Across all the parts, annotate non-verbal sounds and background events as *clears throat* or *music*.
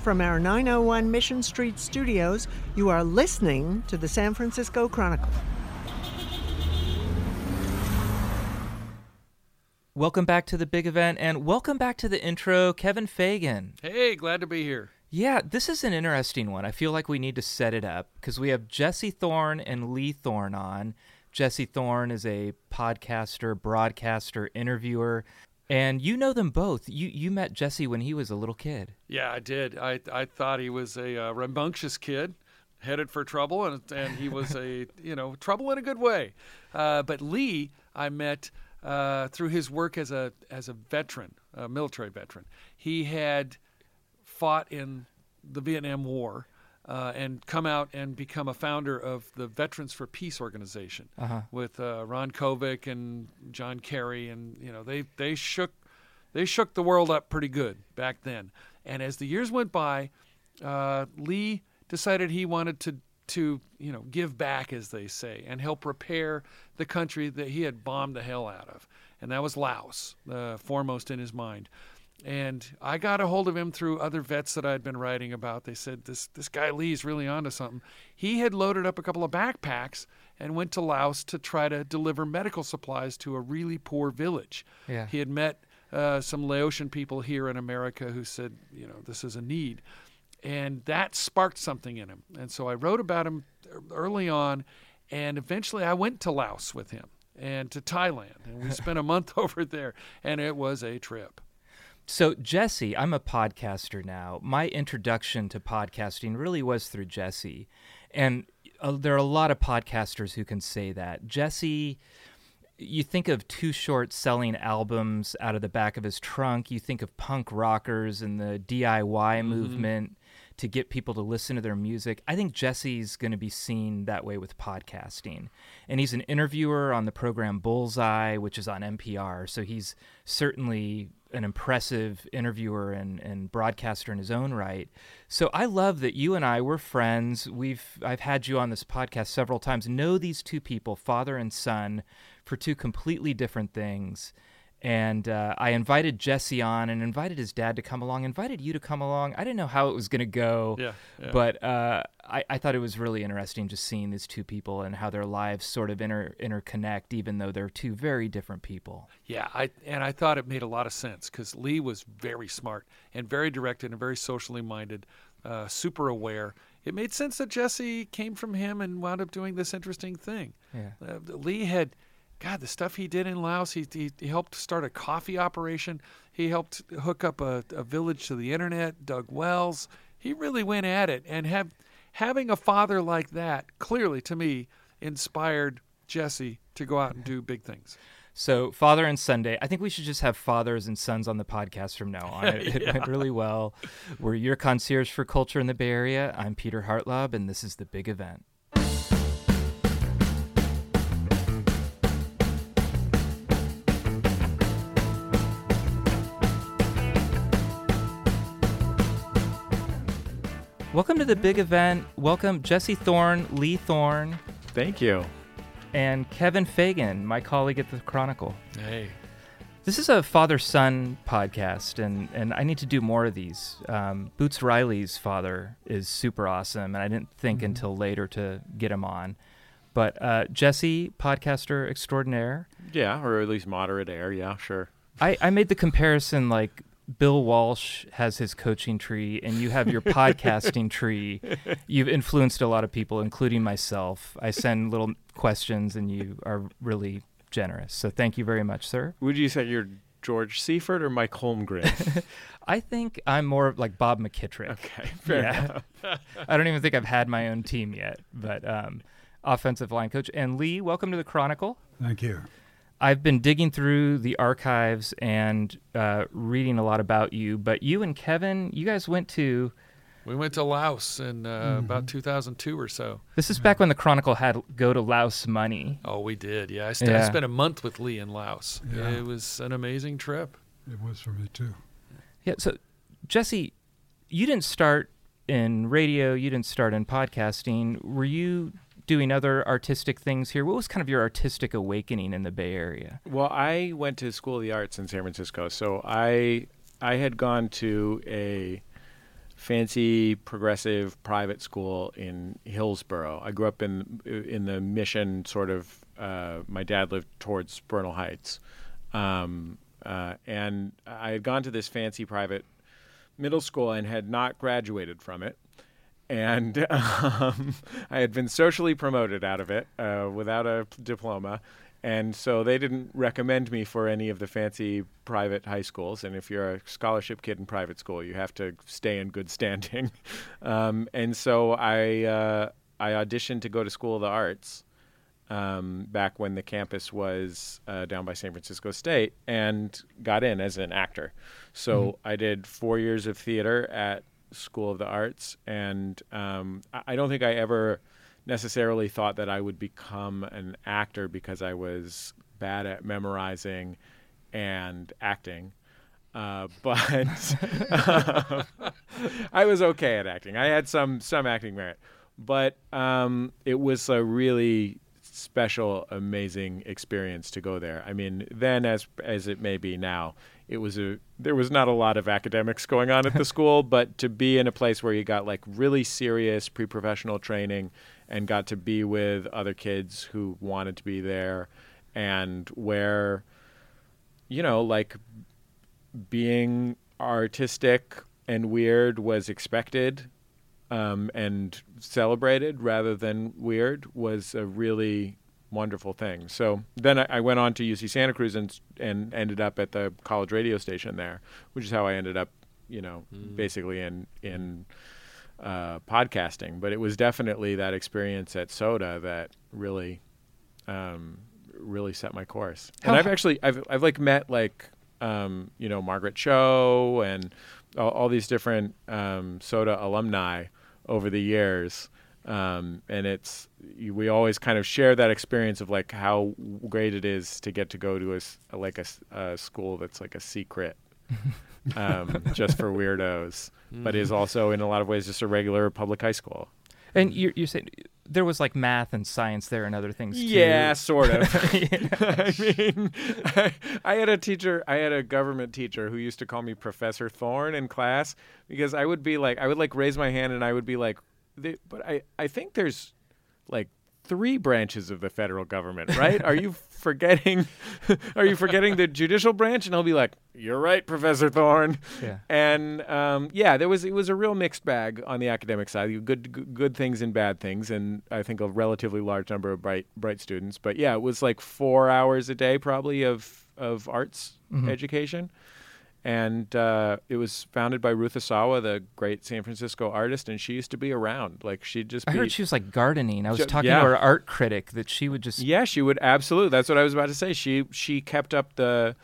from our 901 Mission Street studios, you are listening to the San Francisco Chronicle. Welcome back to the big event and welcome back to the intro, Kevin Fagan. Hey, glad to be here. Yeah, this is an interesting one. I feel like we need to set it up because we have Jesse Thorn and Lee Thorn on. Jesse Thorn is a podcaster, broadcaster, interviewer, and you know them both. You you met Jesse when he was a little kid. Yeah, I did. I I thought he was a uh, rambunctious kid, headed for trouble, and and he was a *laughs* you know trouble in a good way. Uh, but Lee, I met uh, through his work as a as a veteran, a military veteran. He had fought in the Vietnam War. Uh, and come out and become a founder of the Veterans for Peace organization Uh-huh. with uh, Ron Kovic and John Kerry, and you know they they shook they shook the world up pretty good back then. And as the years went by, uh, Lee decided he wanted to to you know give back, as they say, and help repair the country that he had bombed the hell out of, and that was Laos, uh, foremost in his mind. And I got a hold of him through other vets that I'd been writing about. They said this this guy Lee's really onto something. He had loaded up a couple of backpacks and went to Laos to try to deliver medical supplies to a really poor village. Yeah. He had met uh, some Laotian people here in America who said, you know, this is a need. And that sparked something in him. And so I wrote about him early on. And eventually I went to Laos with him and to Thailand. And we *laughs* spent a month *laughs* over there. And it was a trip. So, Jesse, I'm a podcaster now. My introduction to podcasting really was through Jesse. And uh, there are a lot of podcasters who can say that. Jesse, you think of Too Short selling albums out of the back of his trunk, you think of punk rockers and the DIY movement to get people to listen to their music. I think Jesse's going to be seen that way with podcasting. And he's an interviewer on the program Bullseye, which is on NPR. So he's certainly an impressive interviewer and, and broadcaster in his own right. So I love that you and I were friends. We've I've had you on this podcast several times. Know these two people, father and son, for two completely different things. And uh, I invited Jesse on and invited his dad to come along, invited you to come along. I didn't know how it was going to go, Yeah, yeah. but uh, I, I thought it was really interesting just seeing these two people and how their lives sort of inter- interconnect, even though they're two very different people. Yeah, I and I thought it made a lot of sense because Lee was very smart and very directed and very socially minded, uh, super aware. It made sense that Jesse came from him and wound up doing this interesting thing. Yeah. Uh, Lee had, God, the stuff he did in Laos. He, he, he helped start a coffee operation. He helped hook up a, a village to the internet. Dug wells. He really went at it, and have having a father like that clearly to me inspired Jesse to go out and do big things. So, Father and Sunday, I think we should just have fathers and sons on the podcast from now on. It, it went *laughs* really well. We're your concierge for culture in the Bay Area. I'm Peter Hartlaub, and this is the big event. Welcome to the big event. Welcome Jesse Thorn, Lee Thorn, Thank you. and Kevin Fagan, my colleague at the Chronicle. Hey, This is a father son podcast, and, and I need to do more of these. Um, Boots Riley's father is super awesome, and I didn't think until later to get him on. But uh, Jesse, podcaster extraordinaire, Yeah, or at least moderate air. Yeah, sure. I, I made the comparison like Bill Walsh has his coaching tree, and you have your *laughs* podcasting tree. You've influenced a lot of people, including myself. I send little questions, and you are really generous. So thank you very much, sir. Would you say you're George Seifert or Mike Holmgren? *laughs* I think I'm more like Bob McKittrick. okay, fair Yeah. enough. *laughs* I don't even think I've had my own team yet, but um, offensive line coach. And Lee, welcome to the Chronicle. Thank you. I've been digging through the archives and uh, reading a lot about you, but you and Kevin, you guys went to. we went to Laos in uh, about 2002 or so. This is back when the Chronicle had go to Laos money. Oh, we did. Yeah, I, st- I spent a month with Lee in Laos. Yeah. It was an amazing trip. It was for me too. Yeah. So, Jesse, you didn't start in radio. You didn't start in podcasting. Were you doing other artistic things here? What was kind of your artistic awakening in the Bay Area? Well, I went to School of the Arts in San Francisco, so I I had gone to a fancy progressive private school in Hillsborough. I grew up in in the Mission sort of. Uh, my dad lived towards Bernal Heights, um, uh, and I had gone to this fancy private middle school and had not graduated from it. And *laughs* um, I had been socially promoted out of it uh, without a diploma. And so they didn't recommend me for any of the fancy private high schools. And if you're a scholarship kid in private school, you have to stay in good standing. *laughs* um, and so I, uh, I auditioned to go to School of the Arts um, back when the campus was uh, down by San Francisco State and got in as an actor. So mm-hmm. I did four years of theater at School of the Arts, and um, I don't think I ever necessarily thought that I would become an actor because I was bad at memorizing and acting. Uh, *laughs* but uh, I was okay at acting. I had some some acting merit, but um, it was a really special, amazing experience to go there. I mean, then as as it may be now, it was a there was not a lot of academics going on at the *laughs* school, but to be in a place where you got like really serious pre-professional training and got to be with other kids who wanted to be there and where you know, like being artistic and weird was expected um, and celebrated rather than weird was a really wonderful thing. So then I, I, went on to UC Santa Cruz and and ended up at the college radio station there, which is how I ended up, you know, mm. basically in in uh, podcasting. But it was definitely that experience at SOTA that really um, really set my course. How and I've actually I've I've like met like um, you know Margaret Cho and all, all these different um, SOTA alumni over the years. Um, and it's we always kind of share that experience of like how great it is to get to go to a like a, a school that's like a secret *laughs* um, just for weirdos, mm. but is mm-hmm. also in a lot of ways just a regular public high school. And you're, you're saying there was like math and science there and other things too. Yeah, sort of. *laughs* *laughs* I mean, I, I, had a teacher, I had a government teacher who used to call me Professor Thorn in class because I would be like, I would like raise my hand and I would be like, but I, I think there's like three branches of the federal government, right? Are you *laughs* forgetting? are you forgetting the judicial branch? And I'll be like, "You're right, Professor Thorn." Yeah. And um, yeah, there was it was a real mixed bag on the academic side. Good, good good things and bad things, and I think a relatively large number of bright bright students. But yeah, it was like four hours a day probably of of arts mm-hmm. education and uh, it was founded by Ruth Asawa, the great San Francisco artist, and she used to be around. Like she'd just. I heard she was like gardening. I was talking yeah. to her art critic that she would just. Yeah, she would absolutely. That's what I was about to say. She she kept up the,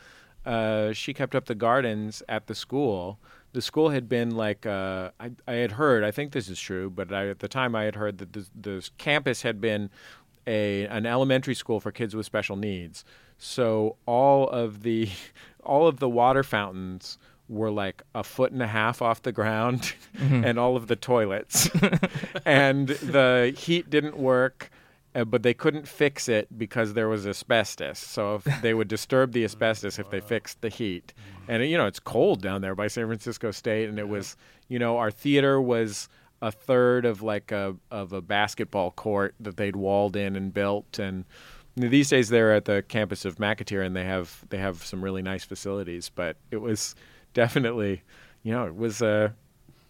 uh, she kept up the gardens at the school. The school had been like uh, I, I had heard. I think this is true, but I, at the time I had heard that the, the campus had been a an elementary school for kids with special needs. So all of the *laughs* all of the water fountains were like a foot and a half off the ground mm-hmm. *laughs* and all of the toilets. *laughs* And the heat didn't work uh, but they couldn't fix it because there was asbestos. So they would disturb the asbestos if they fixed the heat. And you know it's cold down there by san francisco state and it was you know our theater was a third of like a of a basketball court that they'd walled in and built and these days they're at the campus of McAteer and they have they have some really nice facilities. But it was definitely, you know, it was a uh,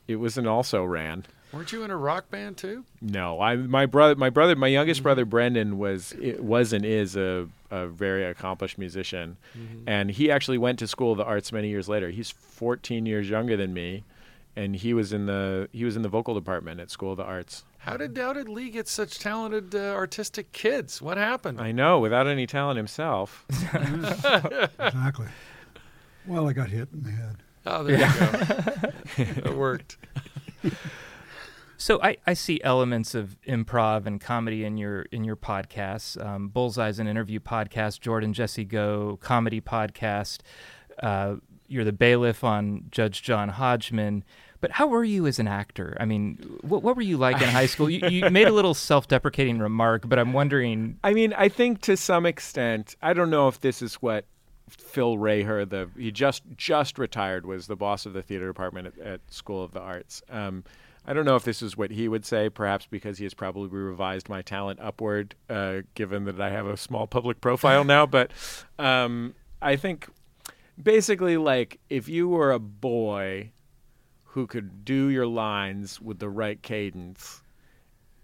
it was an also ran. Weren't you in a rock band too? No, I my brother my brother my youngest mm-hmm. brother Brendan was it was and is a, a very accomplished musician, mm-hmm. and he actually went to school of the arts many years later. He's 14 years younger than me, and he was in the he was in the vocal department at School of the Arts. How did how did Lee get such talented uh, artistic kids? What happened? I know, without any talent himself. *laughs* exactly. Well, I got hit in the head. Oh, there yeah. you go. *laughs* it worked. So I, I see elements of improv and comedy in your in your podcasts. Um, Bullseye's an interview podcast. Jordan Jesse Go comedy podcast. Uh, you're the bailiff on Judge John Hodgman. But how were you as an actor? I mean, what, what were you like in high school? You, you *laughs* made a little self deprecating remark, but I'm wondering. I mean, I think to some extent, I don't know if this is what Phil Raher, the he just just retired, was the boss of the theater department at, at School of the Arts. Um, I don't know if this is what he would say, perhaps because he has probably revised my talent upward, uh, given that I have a small public profile *laughs* now. But um, I think basically, like, if you were a boy who could do your lines with the right cadence,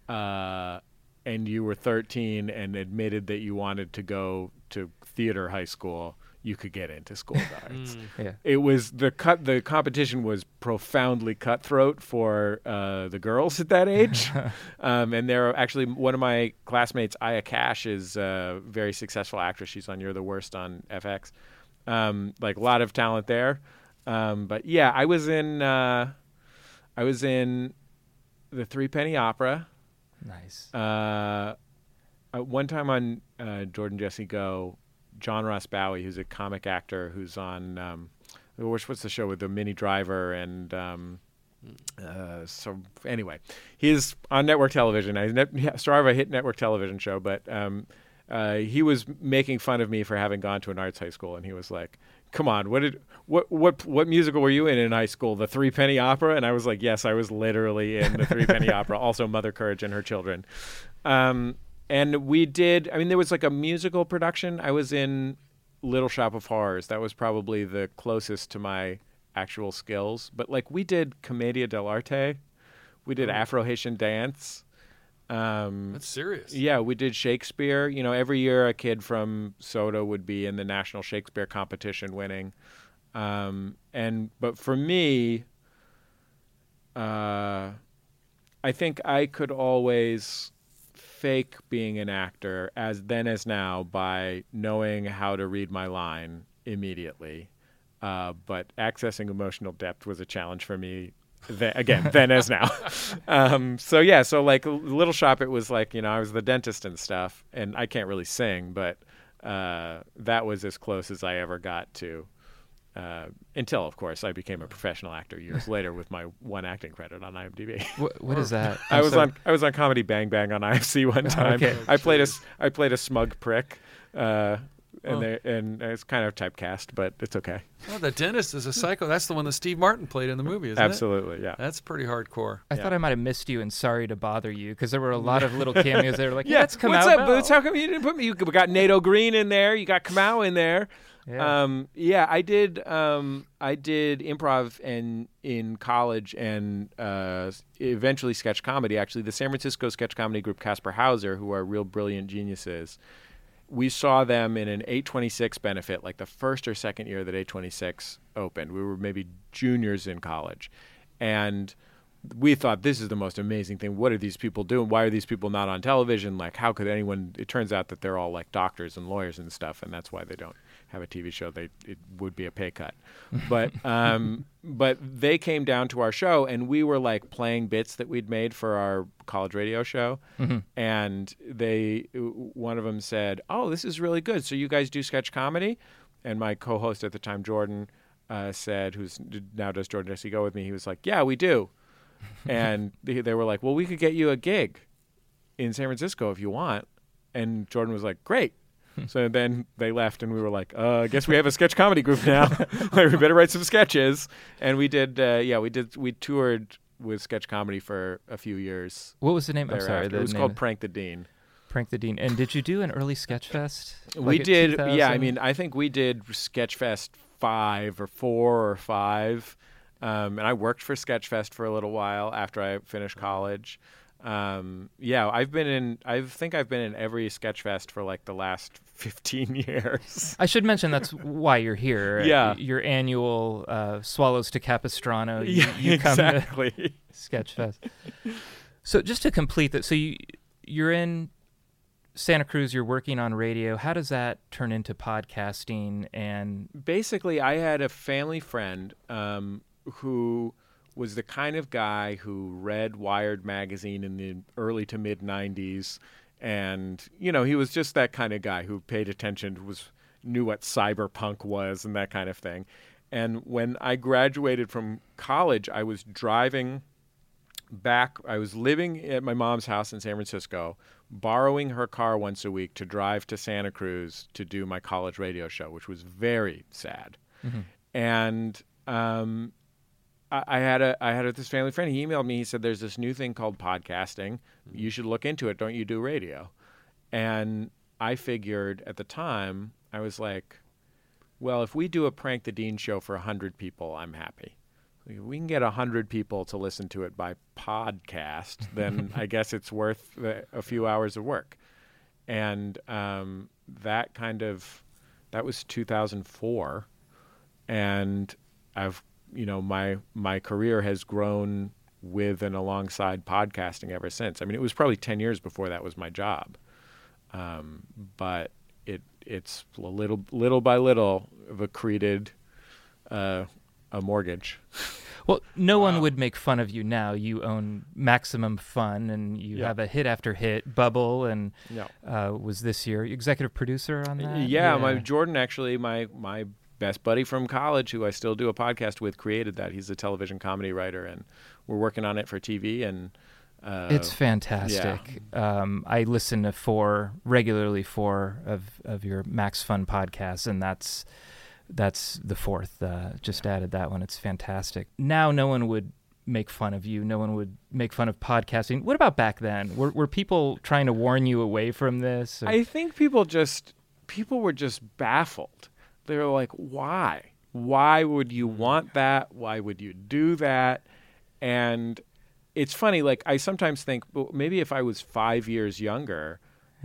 uh, and you were 13 and admitted that you wanted to go to theater high school, you could get into school of the arts. Yeah. It was the cut. The competition was profoundly cutthroat for uh, the girls at that age, *laughs* um, and there are actually one of my classmates, Aya Cash, is a very successful actress. She's on You're the Worst on FX. Um, like a lot of talent there, um, but yeah, I was in. Uh, I was in the Three Penny Opera. Nice. Uh, uh, one time on uh, Jordan Jesse Go, John Ross Bowie, who's a comic actor who's on um, what's what's the show with the Minnie Driver and um, uh, so anyway, he's on network television. I yeah, star of a hit network television show, but um, uh, he was making fun of me for having gone to an arts high school, and he was like, "Come on, what did what what what musical were you in in high school? The Three Penny Opera?" And I was like, "Yes, I was literally in the Three Penny *laughs* Opera. Also, Mother Courage and Her Children." Um, and we did. I mean, there was like a musical production. I was in Little Shop of Horrors. That was probably the closest to my actual skills. But like, we did Commedia dell'arte. We did Afro Haitian dance. Um, That's serious. yeah, we did Shakespeare. You know, every year a kid from SOTA would be in the National Shakespeare competition winning. Um, and but for me, uh, I think I could always fake being an actor as then as now by knowing how to read my line immediately. Uh, but accessing emotional depth was a challenge for me. Then, again, then as now. *laughs* Um, so yeah, so like Little Shop, it was like you know I was the dentist and stuff, and I can't really sing, but uh, that was as close as I ever got to. Uh, until, of course, I became a professional actor years *laughs* later with my one acting credit on IMDb. What, what is that? *laughs* I I'm was sorry. on I was on Comedy Bang Bang on IFC one time. Okay. I played a I played a smug prick, uh, and Oh. they, and it's kind of typecast, but it's okay. Oh, the dentist is a psycho. That's the one that Steve Martin played in the movie, isn't it? Absolutely, yeah. That's pretty hardcore. I Yeah. thought I might have missed you and sorry to bother you because there were a lot of little cameos that were like, yeah, *laughs* Yeah, let's come what's out. up, Boots? How come you didn't put me? You got Nato Green in there. You got Kamau in there. Yeah. Um, yeah, I did. Um, I did improv and in college and uh, eventually sketch comedy. Actually, the San Francisco sketch comedy group Kasper Hauser, who are real brilliant geniuses, we saw them in an 826 benefit, like the first or second year that 826 opened. We were maybe juniors in college, and we thought this is the most amazing thing. What are these people doing? Why are these people not on television? Like, how could anyone? It turns out that they're all like doctors and lawyers and stuff, and that's why they don't have a TV show. They it would be a pay cut, but *laughs* um, but they came down to our show, and we were like playing bits that we'd made for our college radio show, and they one of them said, "Oh, this is really good. So you guys do sketch comedy?" And my co-host at the time, Jordan. Uh, said, who's now does Jordan Jesse Go with me? He was like, "Yeah, we do." *laughs* and they, they were like, "Well, we could get you a gig in San Francisco if you want." And Jordan was like, "Great." So then they left, and we were like, uh, "I guess we have a sketch comedy group now. *laughs* we better write some sketches." And we did. Uh, yeah, we did. We toured with sketch comedy for a few years. What was the name? I'm sorry. The it was called Prank the Dean. Prank the Dean. And did you do an early sketch fest? we Like at did. Yeah, I mean, I think we did Sketchfest five or four or five, um, and I worked for Sketchfest for a little while after I finished college. Um, yeah, I've been in. I think I've been in every Sketchfest for like the last *laughs* fifteen years. I should mention that's *laughs* why you're here. *laughs* Yeah. Your annual uh, Swallows to Capistrano. You, yeah, you come to exactly. Sketchfest. So just to complete that, so you you're in Santa Cruz. You're working on radio. How does that turn into podcasting? And basically, I had a family friend um, who was the kind of guy who read Wired magazine in the early to mid '90s, and you know, he was just that kind of guy who paid attention, was knew what cyberpunk was, and that kind of thing. And when I graduated from college, I was driving back. I was living at my mom's house in San Francisco borrowing her car once a week to drive to Santa Cruz to do my college radio show, which was very sad. And um, I, I had a I had a, this family friend. He emailed me. He said, "There's this new thing called podcasting. You should look into it. Don't you do radio?" And I figured at the time, I was like, "Well, if we do a prank the Dean show for hundred people, I'm happy." We can get hundred people to listen to it by podcast, then *laughs* I guess it's worth a few hours of work. And um, that kind of that was 2004, and I've you know my my career has grown with and alongside podcasting ever since. I mean, it was probably 10 years before that was my job, um, but it it's a little little by little accreted uh, a mortgage. Well, no one would make fun of you now. You own Maximum Fun, and you Yeah. have a hit after hit. Bubble, and Yeah. uh, was this year executive producer on that? Yeah, my Jordan actually, my my best buddy from college, who I still do a podcast with, created that. He's a television comedy writer, and we're working on it for TV. And uh, It's fantastic. Um, I listen to four regularly four of, of your Max Fun podcasts, and that's that's the fourth. Uh, just added that one. It's fantastic. Now, no one would make fun of you. No one would make fun of podcasting. What about back then? Were were people trying to warn you away from this? or- I think people just people were just baffled. They were like, "Why? Why would you want that? Why would you do that?" And it's funny. Like I sometimes think, well, maybe if I was five years younger,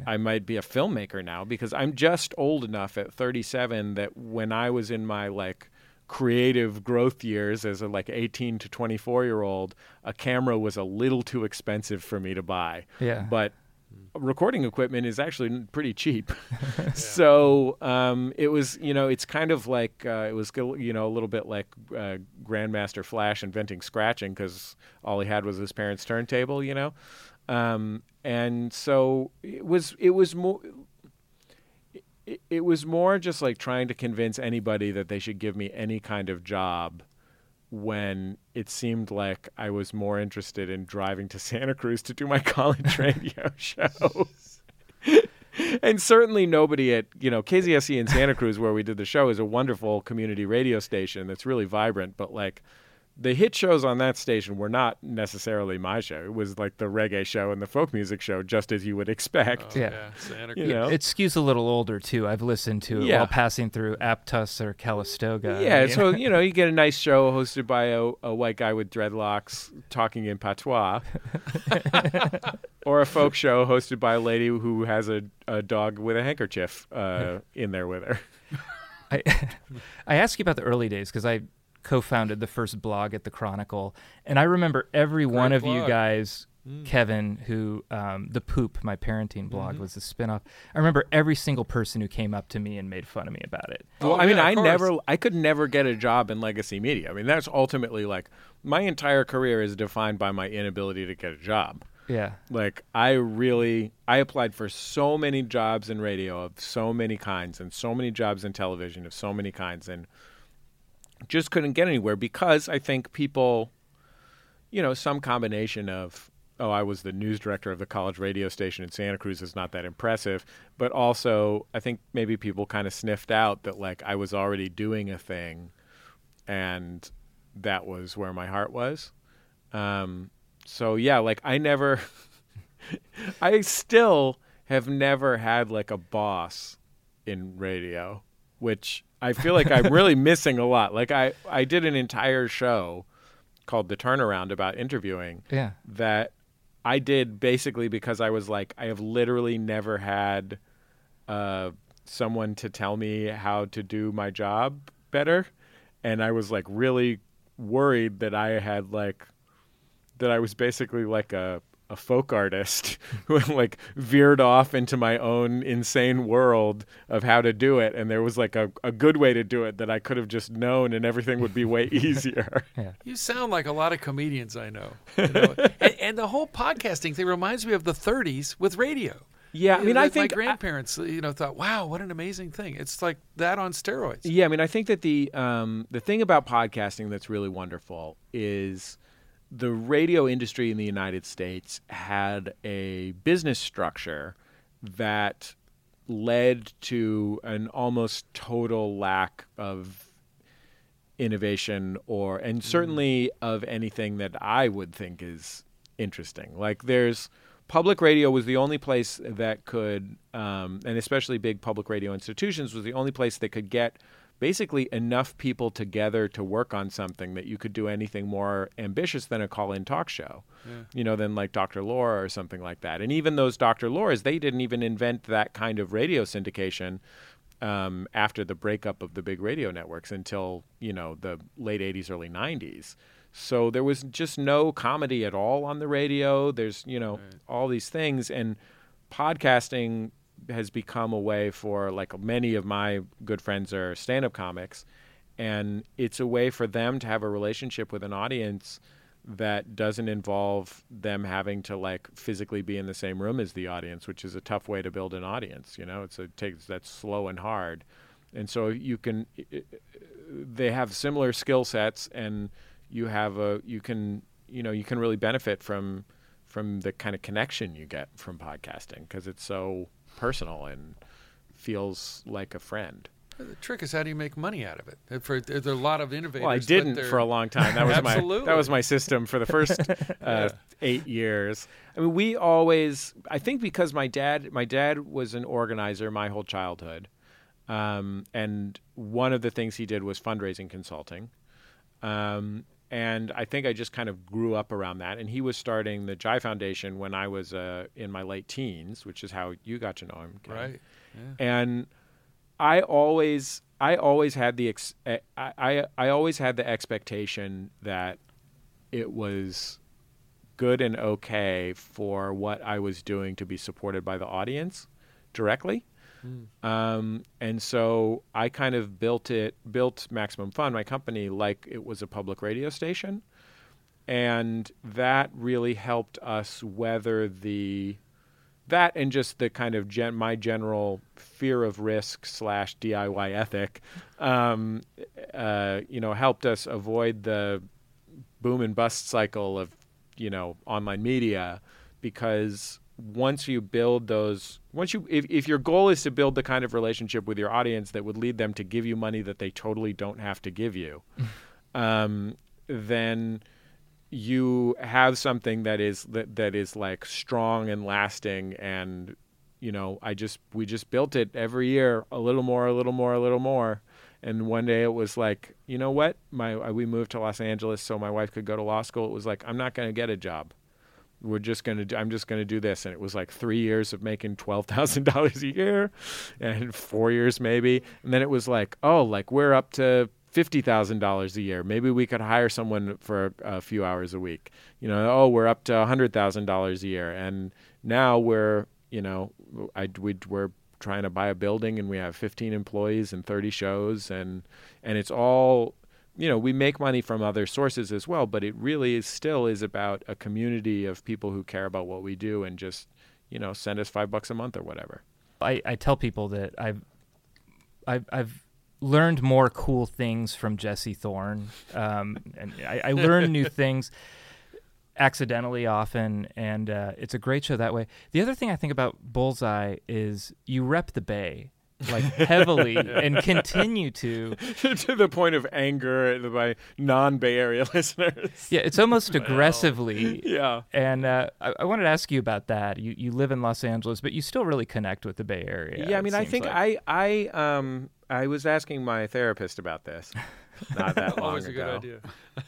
I might be a filmmaker now because I'm just old enough at 37 that when I was in my like creative growth years as a like 18 to 24 year old, a camera was a little too expensive for me to buy. Yeah. But recording equipment is actually pretty cheap. *laughs* *laughs* so um, it was, you know, it's kind of like uh, it was, you know, a little bit like uh, Grandmaster Flash inventing scratching because all he had was his parents' turntable, you know. Um, and so it was, it was more. It, it was more just like trying to convince anybody that they should give me any kind of job when it seemed like I was more interested in driving to *laughs* Santa Cruz to do my college *laughs* radio show. *laughs* and certainly nobody at, you know, KZSC in Santa Cruz where we did the show is a wonderful community radio station that's really vibrant, but like the hit shows on that station were not necessarily my show. It was like the reggae show and the folk music show just as you would expect. Yeah. Santa You know? It skews a little older too. I've listened to it Yeah. while passing through Aptos or Calistoga. Yeah, you so know? *laughs* you know, you get a nice show hosted by a, a white guy with dreadlocks talking in patois, *laughs* or a folk show hosted by a lady who has a, a dog with a handkerchief uh, *laughs* in there with her. I, I ask you about the early days because I co-founded the first blog at the Chronicle, and I remember every one of you guys, Mm. Kevin, who um, the Poop, my parenting blog, Mm-hmm. was the spinoff. I remember every single person who came up to me and made fun of me about it. Oh, Well, I mean, yeah, I course. never, I could never get a job in legacy media. I mean, that's ultimately like my entire career is defined by my inability to get a job. Yeah, Like I really I applied for so many jobs in radio of so many kinds and so many jobs in television of so many kinds and just couldn't get anywhere because I think people you know, some combination of oh, I was the news director of the college radio station in Santa Cruz is not that impressive, but also I think maybe people kind of sniffed out that like I was already doing a thing and that was where my heart was. Um, so yeah, like I never, *laughs* I still have never had like a boss in radio, which I feel like I'm really *laughs* missing a lot. Like I, I did an entire show called The Turnaround about interviewing yeah. that I did basically because I was like, I have literally never had uh, someone to tell me how to do my job better. And I was like really worried that I had like, that I was basically like a, a folk artist *laughs* who like veered off into my own insane world of how to do it. And there was like a, a good way to do it that I could have just known and everything would be way *laughs* easier. You sound like a lot of comedians I know. you know? *laughs* and, and the whole podcasting thing reminds me of the 30s with radio. yeah. I You mean, know, I think my grandparents, you know, thought, "Wow, what an amazing thing!" It's like that on steroids. Yeah, I mean, I think that the um, the thing about podcasting that's really wonderful is the radio industry in the United States had a business structure that led to an almost total lack of innovation or and certainly of anything that I would think is interesting. Like there's public radio was the only place that could um, and especially big public radio institutions was the only place that could get basically enough people together to work on something that you could do anything more ambitious than a call-in talk show Yeah. you know than like dr laura or something like that. And even those dr lauras they didn't even invent that kind of radio syndication um, after the breakup of the big radio networks until you know the late 80s early 90s so there was just no comedy at all on the radio. There's you know all these things. And podcasting has become a way for like many of my good friends are stand-up comics and it's a way for them to have a relationship with an audience that doesn't involve them having to like physically be in the same room as the audience which is a tough way to build an audience you know? It's a takes that's slow and hard. And so you can they have similar skill sets and you have a you can you know you can really benefit from from the kind of connection you get from podcasting because it's so personal and feels like a friend. The trick is how do you make money out of it? For there are a lot of innovators. Well, I didn't for a long time. That was my that was my system for the first *laughs* uh, eight years. I mean, we always. I think because my dad, my dad was an organizer my whole childhood, um, and one of the things he did was fundraising consulting. Um, and I think I just kind of grew up around that. And he was starting the Jhai Foundation when I was uh, in my late teens, which is how you got to know him. Ken Right. and I always I always had the ex- I, I I always had the expectation that it was good and okay for what I was doing to be supported by the audience directly. Um, and so I kind of built it, built Maximum Fun, my company, like it was a public radio station. And that really helped us weather the that and just the kind of gen- my general fear of risk slash DIY ethic, um, uh, you know, helped us avoid the boom and bust cycle of you know online media because once you build those once you if, if your goal is to build the kind of relationship with your audience that would lead them to give you money that they totally don't have to give you *laughs* um, then you have something that is that, that is like strong and lasting and you know i just we just built it every year a little more a little more a little more. And one day it was like you know what? My we moved to los angeles so my wife could go to law school. It was like i'm not going to get a job we're just going to i'm just going to do this and it was like three years of making $12000 a year and four years maybe and then it was like oh like we're up to $50,000 a year. Maybe we could hire someone for a, a few hours a week. You know, oh, we're up to $100,000 a year. And now we're, you know, I, we, we're trying to buy a building and we have 15 employees and 30 shows and and it's all you know we make money from other sources as well but it really is still is about a community of people who care about what we do and just you know send us five bucks a month or whatever I, I tell people that I've I've, I've learned more cool things from Jesse Thorn, um, and I, I learn new *laughs* things accidentally often, and uh, it's a great show that way. The other thing I think about Bullseye is you rep the Bay like heavily *laughs* and continue to. *laughs* to the point of anger by non-bay area *laughs* listeners Yeah, it's almost aggressively. yeah And uh, I, I wanted to ask you about that. You you live in Los Angeles, but you still really connect with the Bay Area. Yeah, I mean, I think like. I, I, um, I was asking my therapist about this, not that *laughs* long Always a ago, good idea.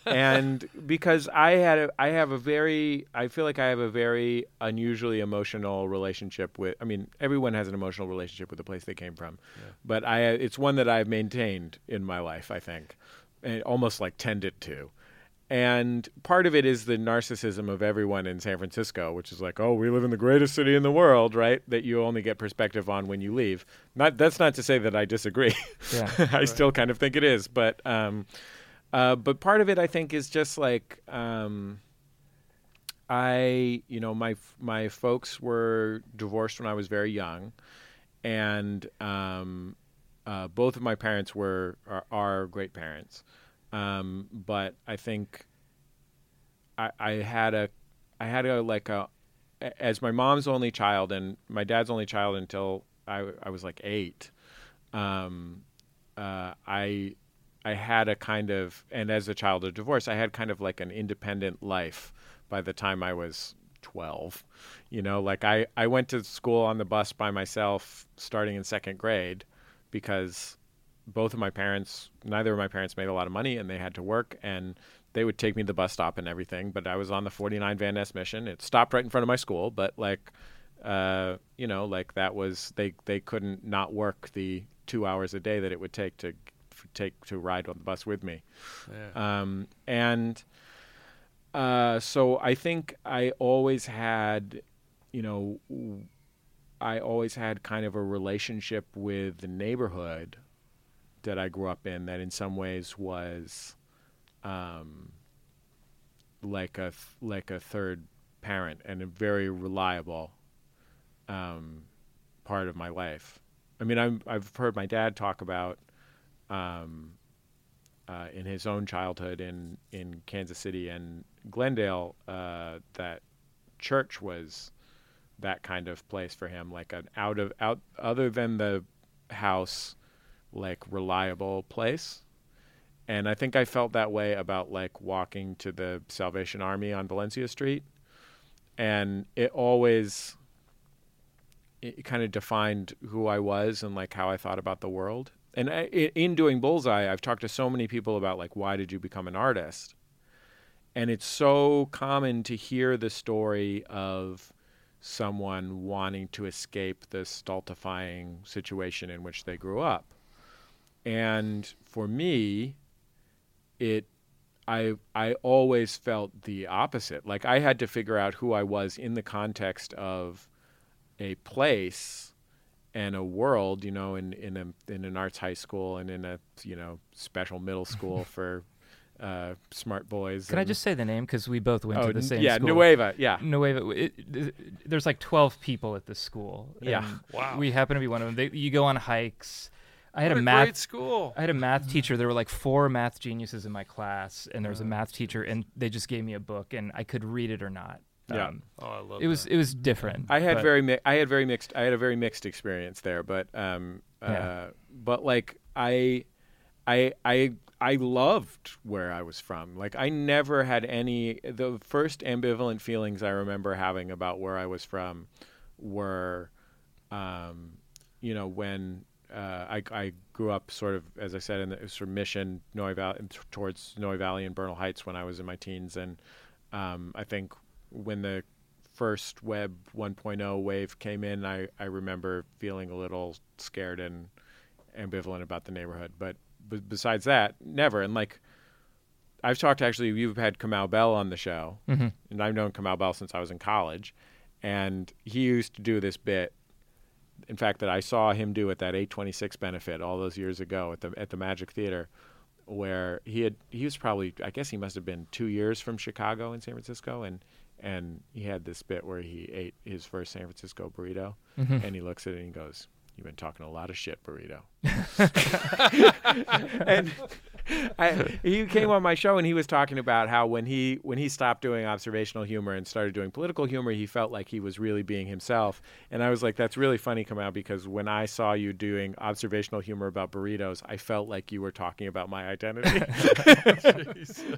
and *laughs* because I had, a, I have a very, I feel like I have a very unusually emotional relationship with. I mean, everyone has an emotional relationship with the place they came from, but I, it's one that I've maintained in my life. I think, and almost like tended to. And part of it is the narcissism of everyone in San Francisco, which is like, oh, we live in the greatest city in the world, right? That you only get perspective on when you leave. Not that's not to say that I disagree. Yeah, *laughs* I still kind of think it is, but um, uh, but part of it I think is just like um, I, you know, my my folks were divorced when I was very young, and um, uh, both of my parents were are, are great parents. Um, but I think I, I had a I had a like a as my mom's only child and my dad's only child until I, I was like eight. Um, uh, I I had a kind of and as a child of divorce, I had kind of like an independent life by the time I was 12 you know like I, I went to school on the bus by myself starting in second grade because both of my parents neither of my parents made a lot of money and they had to work and they would take me to the bus stop and everything but i was on the 49 van ness mission it stopped right in front of my school but like uh, you know like that was they they couldn't not work the two hours a day that it would take to take to ride on the bus with me Yeah. um, and uh, so I think I always had, you know, w- I always had kind of a relationship with the neighborhood that I grew up in that in some ways was um, like a th- like a third parent and a very reliable um, part of my life. I mean, I'm, I've heard my dad talk about um, uh, in his own childhood in in Kansas City and Glendale uh, that church was that kind of place for him, like an out of out other than the house, like reliable place. And I think I felt that way about like walking to the Salvation Army on Valencia Street, and it always it kind of defined who I was and like how I thought about the world. And I, in doing Bullseye, I've talked to so many people about like why did you become an artist? And it's so common to hear the story of someone wanting to escape the stultifying situation in which they grew up. And for me, it I I always felt the opposite. Like I had to figure out who I was in the context of a place and a world, you know, in in a in an arts high school and in a you know special middle *laughs* school for uh, smart boys. Can I just say the name because we both went oh to the n- same yeah school? Nueva yeah Nueva. It, it, there's like 12 people at the school. Yeah. Wow. We happen to be one of them. They, you go on hikes. I had what a a math. great school. I had a math teacher. There were like four math geniuses in my class, and there was a math teacher, and they just gave me a book, and I could read it or not. Yeah. Um, oh, I love it was that. it was different. I had but- very mi- I had very mixed I had a very mixed experience there, but um uh, Yeah. but like I I I I loved where I was from. Like I never had any the first ambivalent feelings I remember having about where I was from were um you know when I, I grew up sort of, as I said, in the sort of mission Noe Valley, towards Noe Valley and Bernal Heights when I was in my teens, and um, I think when the first Web 1.0 wave came in, I, I remember feeling a little scared and ambivalent about the neighborhood. But b- besides that, never. And like, I've talked actually, you've had Kamau Bell on the show, Mhm. and I've known Kamau Bell since I was in college. And he used to do this bit. In fact, that I saw him do at that 826 benefit all those years ago at the at the Magic Theater, where he had he was probably I guess he must have been two years from Chicago in San Francisco, and and he had this bit where he ate his first San Francisco burrito, Mhm. and he looks at it and he goes, "You've been talking a lot of shit, burrito." *laughs* and I, he came on my show and he was talking about how when he when he stopped doing observational humor and started doing political humor, he felt like he was really being himself. And I was like, "That's really funny, out because when I saw you doing observational humor about burritos, I felt like you were talking about my identity." *laughs*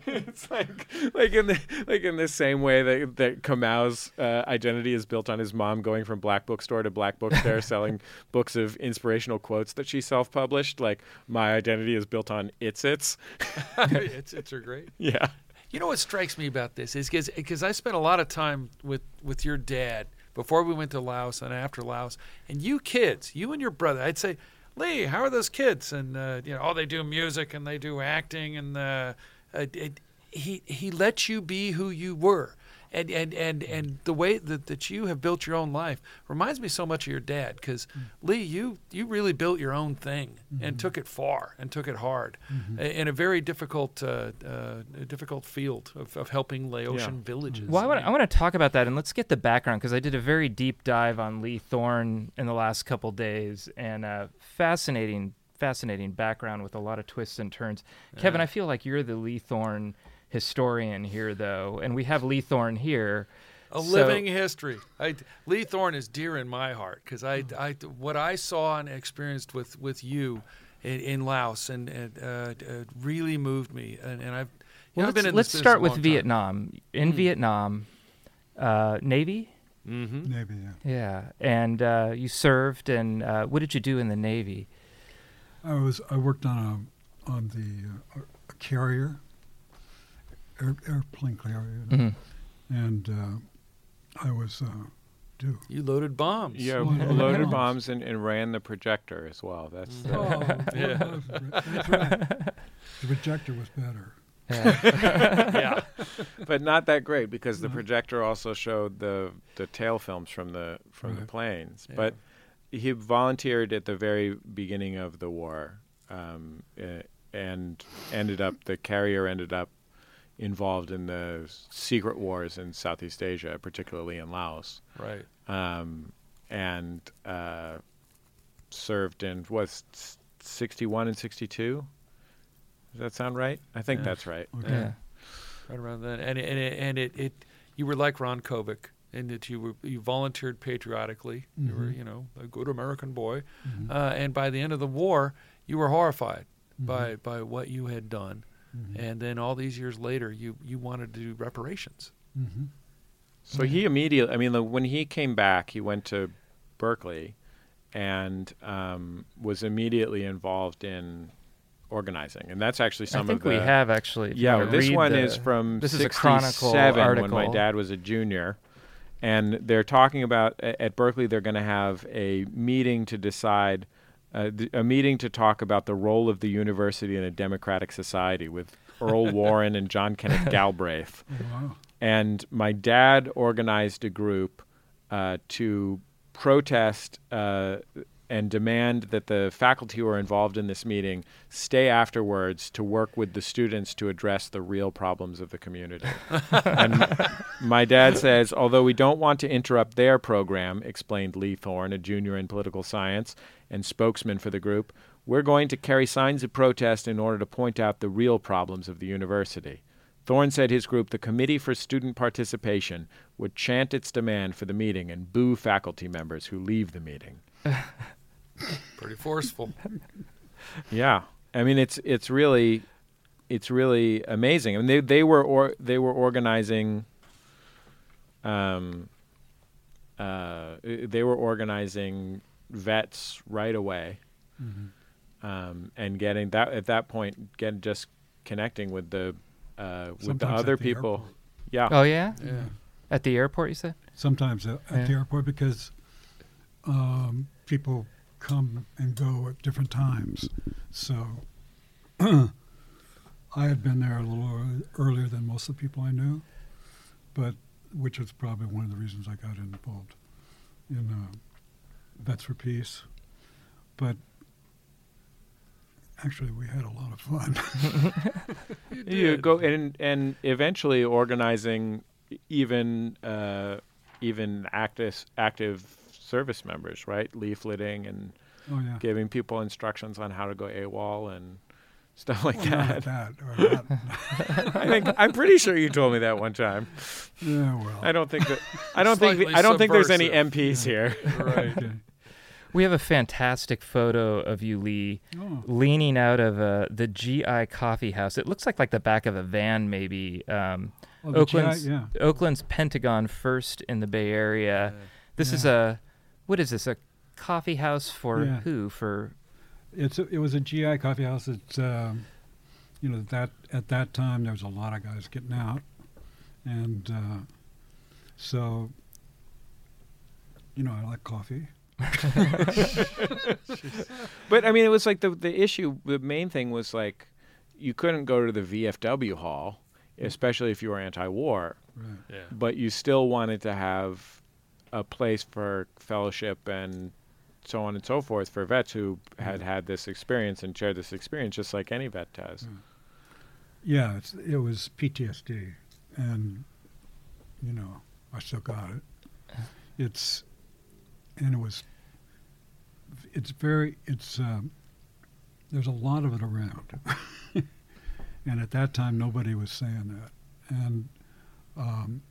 it's like like in the like in the same way that that Kamau's uh, identity is built on his mom going from black bookstore to black bookstore *laughs* selling books of inspirational quotes that she self-published. Like my identity is built on its its. *laughs* it's it's are great. *laughs* Yeah. You know what strikes me about this is because I spent a lot of time with with your dad before we went to Laos and after Laos, and you kids, you and your brother, I'd say, Lee, how are those kids? And uh, you know, oh, they do music and they do acting, and uh, uh, it, he he let you be who you were. And, and, and, and the way that, that you have built your own life reminds me so much of your dad because Lee you you really built your own thing and took it far and took it hard i- in a very difficult uh, uh, difficult field of, of helping Laotian villages. Well, I want, I want to talk about that, and let's get the background because I did a very deep dive on Lee Thorn in the last couple days, and uh, fascinating, fascinating background with a lot of twists and turns. Kevin, I feel like you're the Lee Thorn historian here, though, and we have Lee Thorn here. A So- living history. I, Lee Thorn is dear in my heart because I. I, what I saw and experienced with, with you in, in Laos and, and uh, uh, really moved me. And, and I've, you know, Well, I've been let's in let's this start with long time. Vietnam. In Hmm. Vietnam, uh, Navy, Mm-hmm. Navy, yeah. yeah, and uh, you served. And uh, what did you do in the Navy? I was I worked on a on the uh, a carrier, air, airplane carrier, you know, Mhm. and uh, I was uh, due. You loaded bombs. Yeah, Well, yeah. loaded Yeah. bombs and, and ran the projector as well. That's the, Oh, *laughs* Yeah. that's right. The projector was better. Yeah. *laughs* yeah. *laughs* but not that great because the Mhm. projector also showed the the tail films from the from the planes. Yeah. But he volunteered at the very beginning of the war, um, eh, and ended up the carrier ended up involved in the secret wars in Southeast Asia, particularly in Laos, Right. um, and uh, served in was sixty one and sixty two. Does that sound right? I think Yeah. that's right. Okay. yeah. Right around then, and it, and it, and it, it you were like Ron Kovic in that you were you volunteered patriotically. You were Mhm. you know a good American boy, Mhm. uh, and by the end of the war, you were horrified Mhm. by by what you had done, Mhm. and then all these years later, you you wanted to do reparations. Mhm. So he immediately, I mean, the, when he came back, he went to Berkeley and um, was immediately involved in organizing. And that's actually some I think of the. we have actually. Yeah, this one the- is from this is a Chronicle 67 when my dad was a junior. And they're talking about at Berkeley, they're going to have a meeting to decide, uh, th- a meeting to talk about the role of the university in a democratic society with Earl *laughs* Warren and John Kenneth *laughs* Galbraith. Oh, wow. And my dad organized a group uh, to protest uh, and demand that the faculty who are involved in this meeting stay afterwards to work with the students to address the real problems of the community. *laughs* and my dad says, although we don't want to interrupt their program, explained Lee Thorn, a junior in political science and spokesman for the group, we're going to carry signs of protest in order to point out the real problems of the university. Thorn said his group, the Committee for Student Participation, would chant its demand for the meeting and boo faculty members who leave the meeting. *laughs* Pretty forceful. *laughs* Yeah, I mean it's it's really it's really amazing. I mean they they were or they were organizing. Um. Uh, they were organizing vets right away, Mhm. um, and getting that at that point, get just connecting with the uh, with the other the people. airport. Yeah, Oh yeah, Yeah. at the airport, you said. Sometimes at, at the airport because um, people come and go at different times. So *clears throat* I had been there a little earlier than most of the people I knew, but which is probably one of the reasons I got involved in uh, Vets for Peace. But actually, we had a lot of fun. You *laughs* you go and and eventually organizing even uh, even active active service members, right? Leafleting and oh yeah, giving people instructions on how to go AWOL and *laughs* stuff like Well, not that. that. Or not. *laughs* I think I'm pretty sure you told me that one time. yeah, well. I don't think that *laughs* I don't think Slightly I don't think there's any subversive. MPs here. Right. Okay. We have a fantastic photo of you, Lee, Oh, leaning out of uh, the GI Coffee House. It looks like like the back of a van, maybe. Um, oh, the GI Oakland's yeah. Oakland's Pentagon first in the Bay Area. This is a what is this? A coffee house for Yeah. who? For It's a, it was a GI coffee house. It's um, you know that at that time there was a lot of guys getting out, and uh, so you know I like coffee. *laughs* But I mean, it was like the the issue. The main thing was like you couldn't go to the VFW hall, especially if you were anti-war. Right. Yeah. But you still wanted to have a place for fellowship and so on and so forth for vets who had had this experience and shared this experience, just like any vet does. Yeah, it's, it was PTSD, and you know I still got it. It's and it was. It's very. It's um, there's a lot of it around, *laughs* And at that time, nobody was saying that. And um,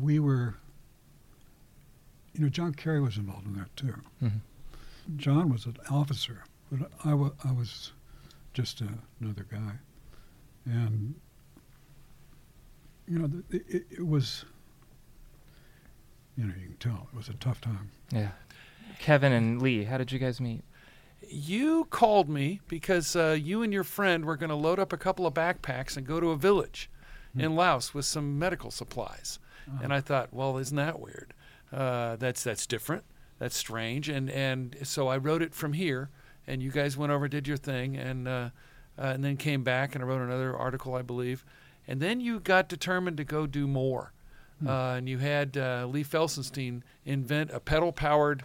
we were, you know, John Kerry was involved in that too. Mhm. John was an officer, but I wa- I was just a, another guy. And, you know, th- it, it, it was, you know, you can tell it was a tough time. Yeah. Kevin and Lee, how did you guys meet? You called me because uh, you and your friend were going to load up a couple of backpacks and go to a village in Laos with some medical supplies. And I thought, well, isn't that weird? Uh, that's that's different. That's strange. And and so I wrote it from here, and you guys went over, did your thing, and uh, uh, and then came back and I wrote another article, I believe. And then you got determined to go do more. Uh, and you had uh, Lee Felsenstein invent a pedal-powered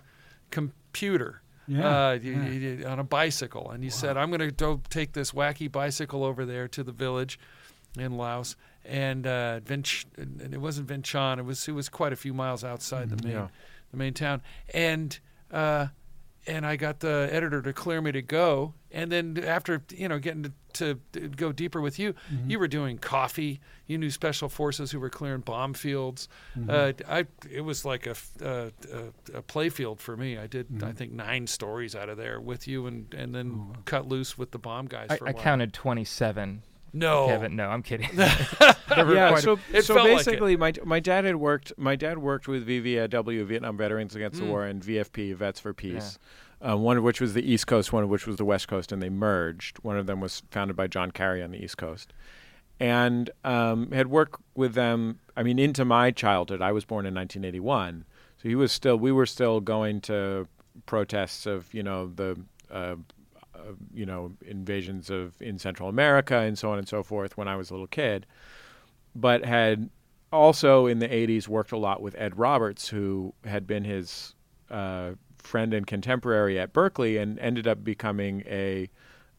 computer Yeah, uh, you- yeah. you- on a bicycle, and you said, "I'm going to take this wacky bicycle over there to the village in Laos." And uh, Vinch, and it wasn't Vientiane; it was it was quite a few miles outside the main Yeah. the main town. And uh, and I got the editor to clear me to go. And then after you know getting to, to, to go deeper with you, you were doing coffee. You knew special forces who were clearing bomb fields. Uh, I it was like a, f- uh, a, a play field for me. I did I think nine stories out of there with you, and and then cut loose with the bomb guys. I, for a I while. counted 27. No, Kevin, no, I'm kidding. *laughs* *laughs* yeah, a- so, so felt like basically, my my dad had worked. My dad worked with VVW, Vietnam Veterans Against Mm. the War, and VFP, Vets for Peace. Um, one of which was the East Coast, one of which was the West Coast, and they merged. One of them was founded by John Kerry on the East Coast, and um, had worked with them. I mean, into my childhood. I was born in 1981, so he was still. We were still going to protests of you know the. Uh, you know, invasions of in Central America and so on and so forth when I was a little kid, but had also in the 80s worked a lot with Ed Roberts, who had been his uh, friend and contemporary at Berkeley and ended up becoming a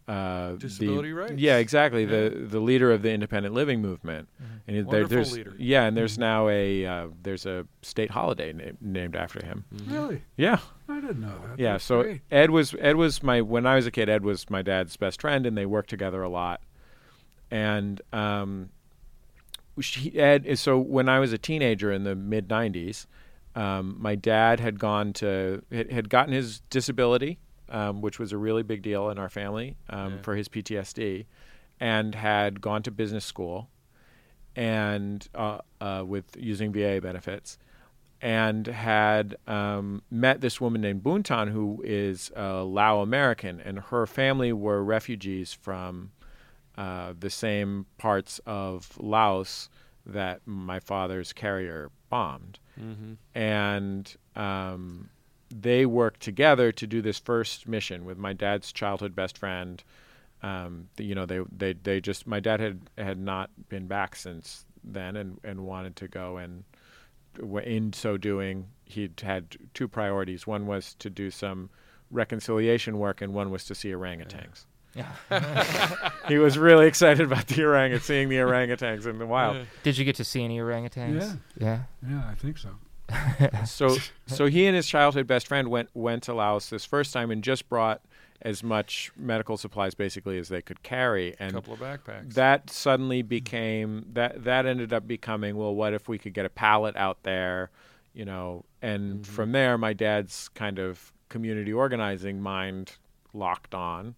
uh, Disability the, rights. Yeah, exactly. The the leader of the independent living movement. And there- Wonderful there's leader. yeah, and there's now a uh, there's a state holiday na- named after him. Really? Yeah, I didn't know that. yeah. That's So great. Ed was Ed was my when I was a kid. Ed was my dad's best friend, and they worked together a lot. And um, she, Ed. So when I was a teenager in the mid '90s, um, my dad had gone to had, had gotten his disability, um, which was a really big deal in our family um, Yeah. for his PTSD, and had gone to business school, and uh, uh, with using VA benefits and had um, met this woman named Bounthanh, who is a Lao American, and her family were refugees from uh, the same parts of Laos that my father's carrier bombed. Mm-hmm. And um, they worked together to do this first mission with my dad's childhood best friend. Um, you know, they, they, they just, my dad had, had not been back since then and, and wanted to go and in so doing, he'd had two priorities. One was to do some reconciliation work, and one was to see orangutans. Yeah. He was really excited about the orang seeing the orangutans in the wild. Yeah. Did you get to see any orangutans? Yeah. Yeah, I think so. So, so he and his childhood best friend went went to Laos this first time and just brought as much medical supplies basically as they could carry, A and couple of backpacks. that suddenly became that that ended up becoming well what if we could get a pallet out there you know? And mm-hmm. from there my dad's kind of community organizing mind locked on.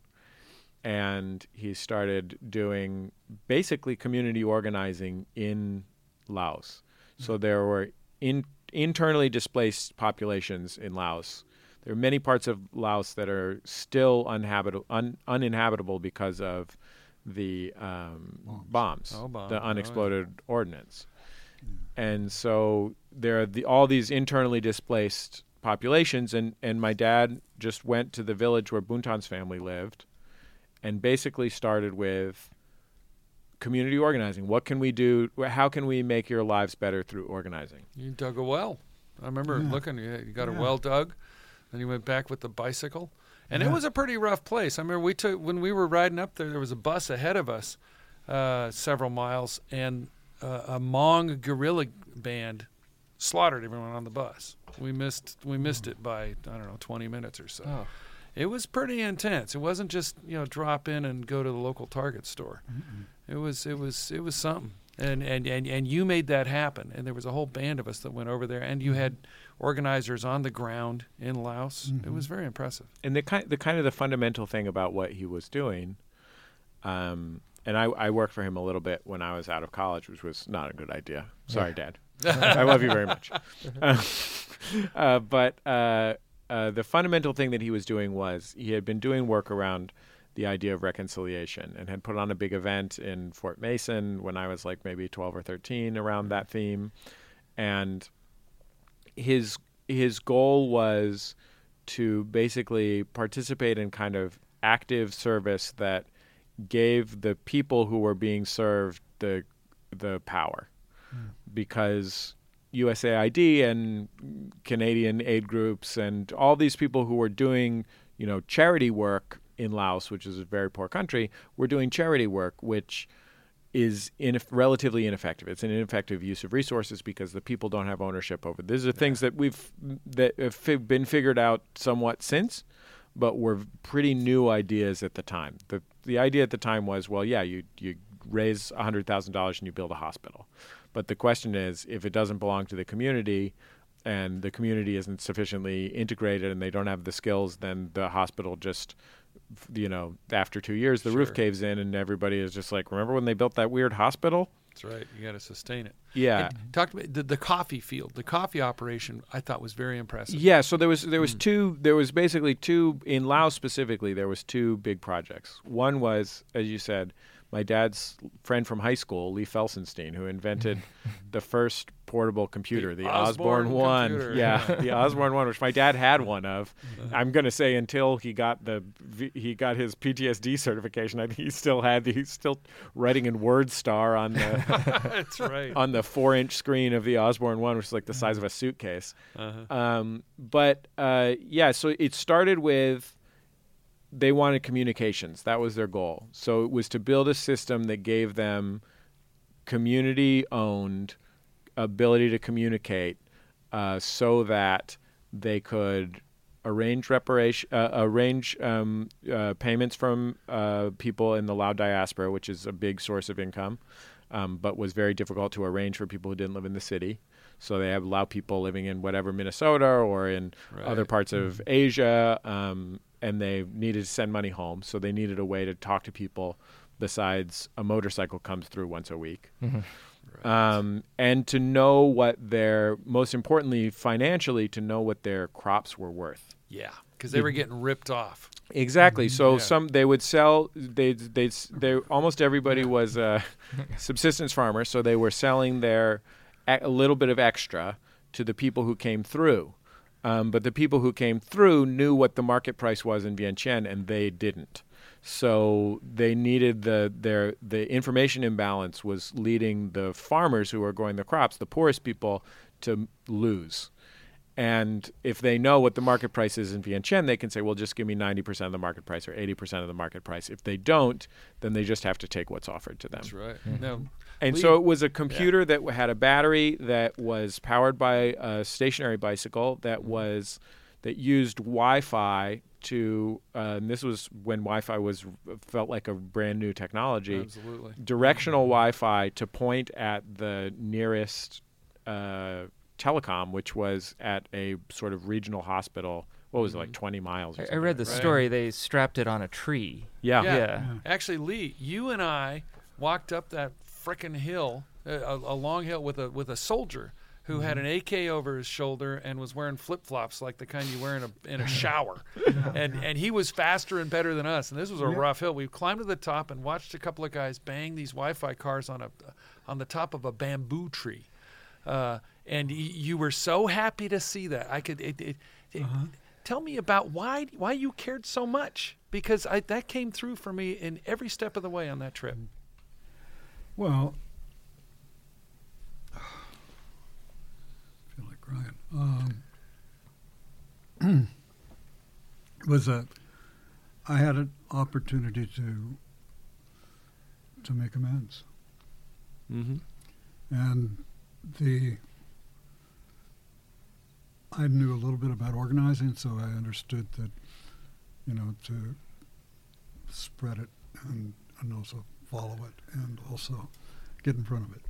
And he started doing basically community organizing in Laos. So mm-hmm. there were in, internally displaced populations in Laos there are many parts of Laos that are still uninhabitable, un, uninhabitable because of the um, bombs, Oh, bomb. the Oh, yeah. unexploded ordnance. And so there are the, all these internally displaced populations, and, and my dad just went to the village where Bounthanh's family lived and basically started with community organizing. What can we do? How can we make your lives better through organizing? You dug a well. I remember Yeah. looking. You you got a well dug, and he went back with the bicycle. And it was a pretty rough place. I remember we took when we were riding up there. There was a bus ahead of us, uh, several miles, and uh, a Hmong guerrilla band slaughtered everyone on the bus. We missed we missed it by I don't know twenty minutes or so. Oh. It was pretty intense. It wasn't just you know drop in and go to the local Target store. It was it was it was something. And, and and and you made that happen. And there was a whole band of us that went over there. And you had organizers on the ground in Laos. It was very impressive. and the kind the kind of the fundamental thing about what he was doing um and I, I worked for him a little bit when I was out of college, which was not a good idea. Sorry, Dad. *laughs* I love you very much. Uh, *laughs* *laughs* uh, but uh, uh, the fundamental thing that he was doing was he had been doing work around the idea of reconciliation and had put on a big event in Fort Mason when I was like maybe 12 or 13 around that theme. And his his goal was to basically participate in kind of active service that gave the people who were being served the the power. Hmm. Because USAID and Canadian aid groups and all these people who were doing you know charity work in Laos which is a very poor country were doing charity work which is in relatively ineffective. It's an ineffective use of resources because the people don't have ownership over. These are things that we've that have been figured out somewhat since, but were pretty new ideas at the time. the The idea at the time was, well, yeah, you you raise hundred thousand dollars and you build a hospital, but the question is, if it doesn't belong to the community, and the community isn't sufficiently integrated and they don't have the skills, then the hospital just you know, after two years, the roof caves in, and everybody is just like, "Remember when they built that weird hospital?" That's right. You got to sustain it. Yeah, And talk about the, the coffee field. The coffee operation I thought was very impressive. yeah. So there was there was hmm. two. There was basically two in Laos specifically. There was two big projects. One was, as you said, my dad's friend from high school, Lee Felsenstein, who invented *laughs* the first portable computer, the, The Osborne, Osborne One. computer. Yeah, *laughs* the Osborne One, which my dad had one of. I'm going to say until he got the he got his PTSD certification, I think he still had the, he's still writing in Word Star on the *laughs* That's right. on the four inch screen of the Osborne One, which is like the size of a suitcase. Uh-huh. Um, but uh, yeah, so it started with they wanted communications. That was their goal. So it was to build a system that gave them community owned ability to communicate uh, so that they could arrange reparation, uh, arrange um, uh, payments from uh, people in the Lao diaspora, which is a big source of income, um, but was very difficult to arrange for people who didn't live in the city. So they have Lao people living in whatever Minnesota or in other parts of Asia, um, and they needed to send money home. So they needed a way to talk to people besides a motorcycle comes through once a week um, and to know what their most importantly financially to know what their crops were worth Yeah, because they were getting ripped off. exactly so Yeah. some they would sell they they they almost everybody was a *laughs* subsistence farmer so they were selling their a a little bit of extra to the people who came through um, but the people who came through knew what the market price was in Vientiane and they didn't so they needed the their the information imbalance was leading the farmers who were growing the crops, the poorest people, to lose. And if they know what the market price is in Vientiane, they can say, "Well, just give me ninety percent of the market price or eighty percent of the market price." If they don't, then they just have to take what's offered to them. That's right. Now, And Lee- so it was a computer that had a battery that was powered by a stationary bicycle that was that used Wi-Fi to. Uh, and this was when Wi-Fi was felt like a brand new technology. absolutely. Directional Wi-Fi to point at the nearest uh, telecom, which was at a sort of regional hospital. What was it like, twenty miles? Or I, I read the Right. story. They strapped it on a tree. that. Yeah. Yeah. Yeah. Actually, Lee, you and I walked up that frickin' hill, uh, a, a long hill with a with a soldier who had an AK over his shoulder and was wearing flip flops like the kind you wear in a in a *laughs* shower, and and he was faster and better than us. And this was a rough hill. We climbed to the top and watched a couple of guys bang these Wi-Fi cars on a on the top of a bamboo tree. Uh, and y- you were so happy to see that. I could. It, it, it- Tell me about why why you cared so much because I, that came through for me in every step of the way on that trip. Well, I *sighs* feel like crying. Um, *clears throat* was that I had an opportunity to to make amends, Mm-hmm. and the I knew a little bit about organizing, so I understood that you know, to spread it and, and also follow it and also get in front of it.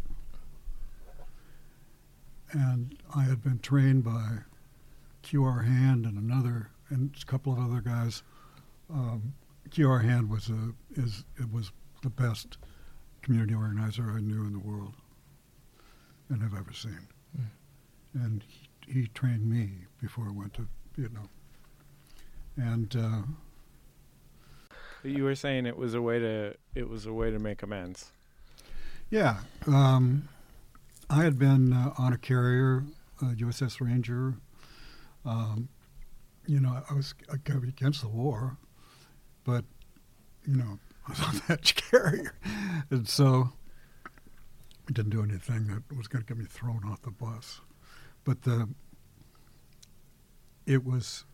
And I had been trained by QR Hand and another and a couple of other guys. Um, QR Hand was a is it was the best community organizer I knew in the world and have ever seen. Mm. And he, he trained me before I went to Vietnam. And uh, You were saying it was a way to it was a way to make amends. yeah, um, I had been uh, on a carrier, uh, USS Ranger. Um, you know, I was against the war, but you know, I was on that carrier, and so I didn't do anything that was going to get me thrown off the bus. But the it was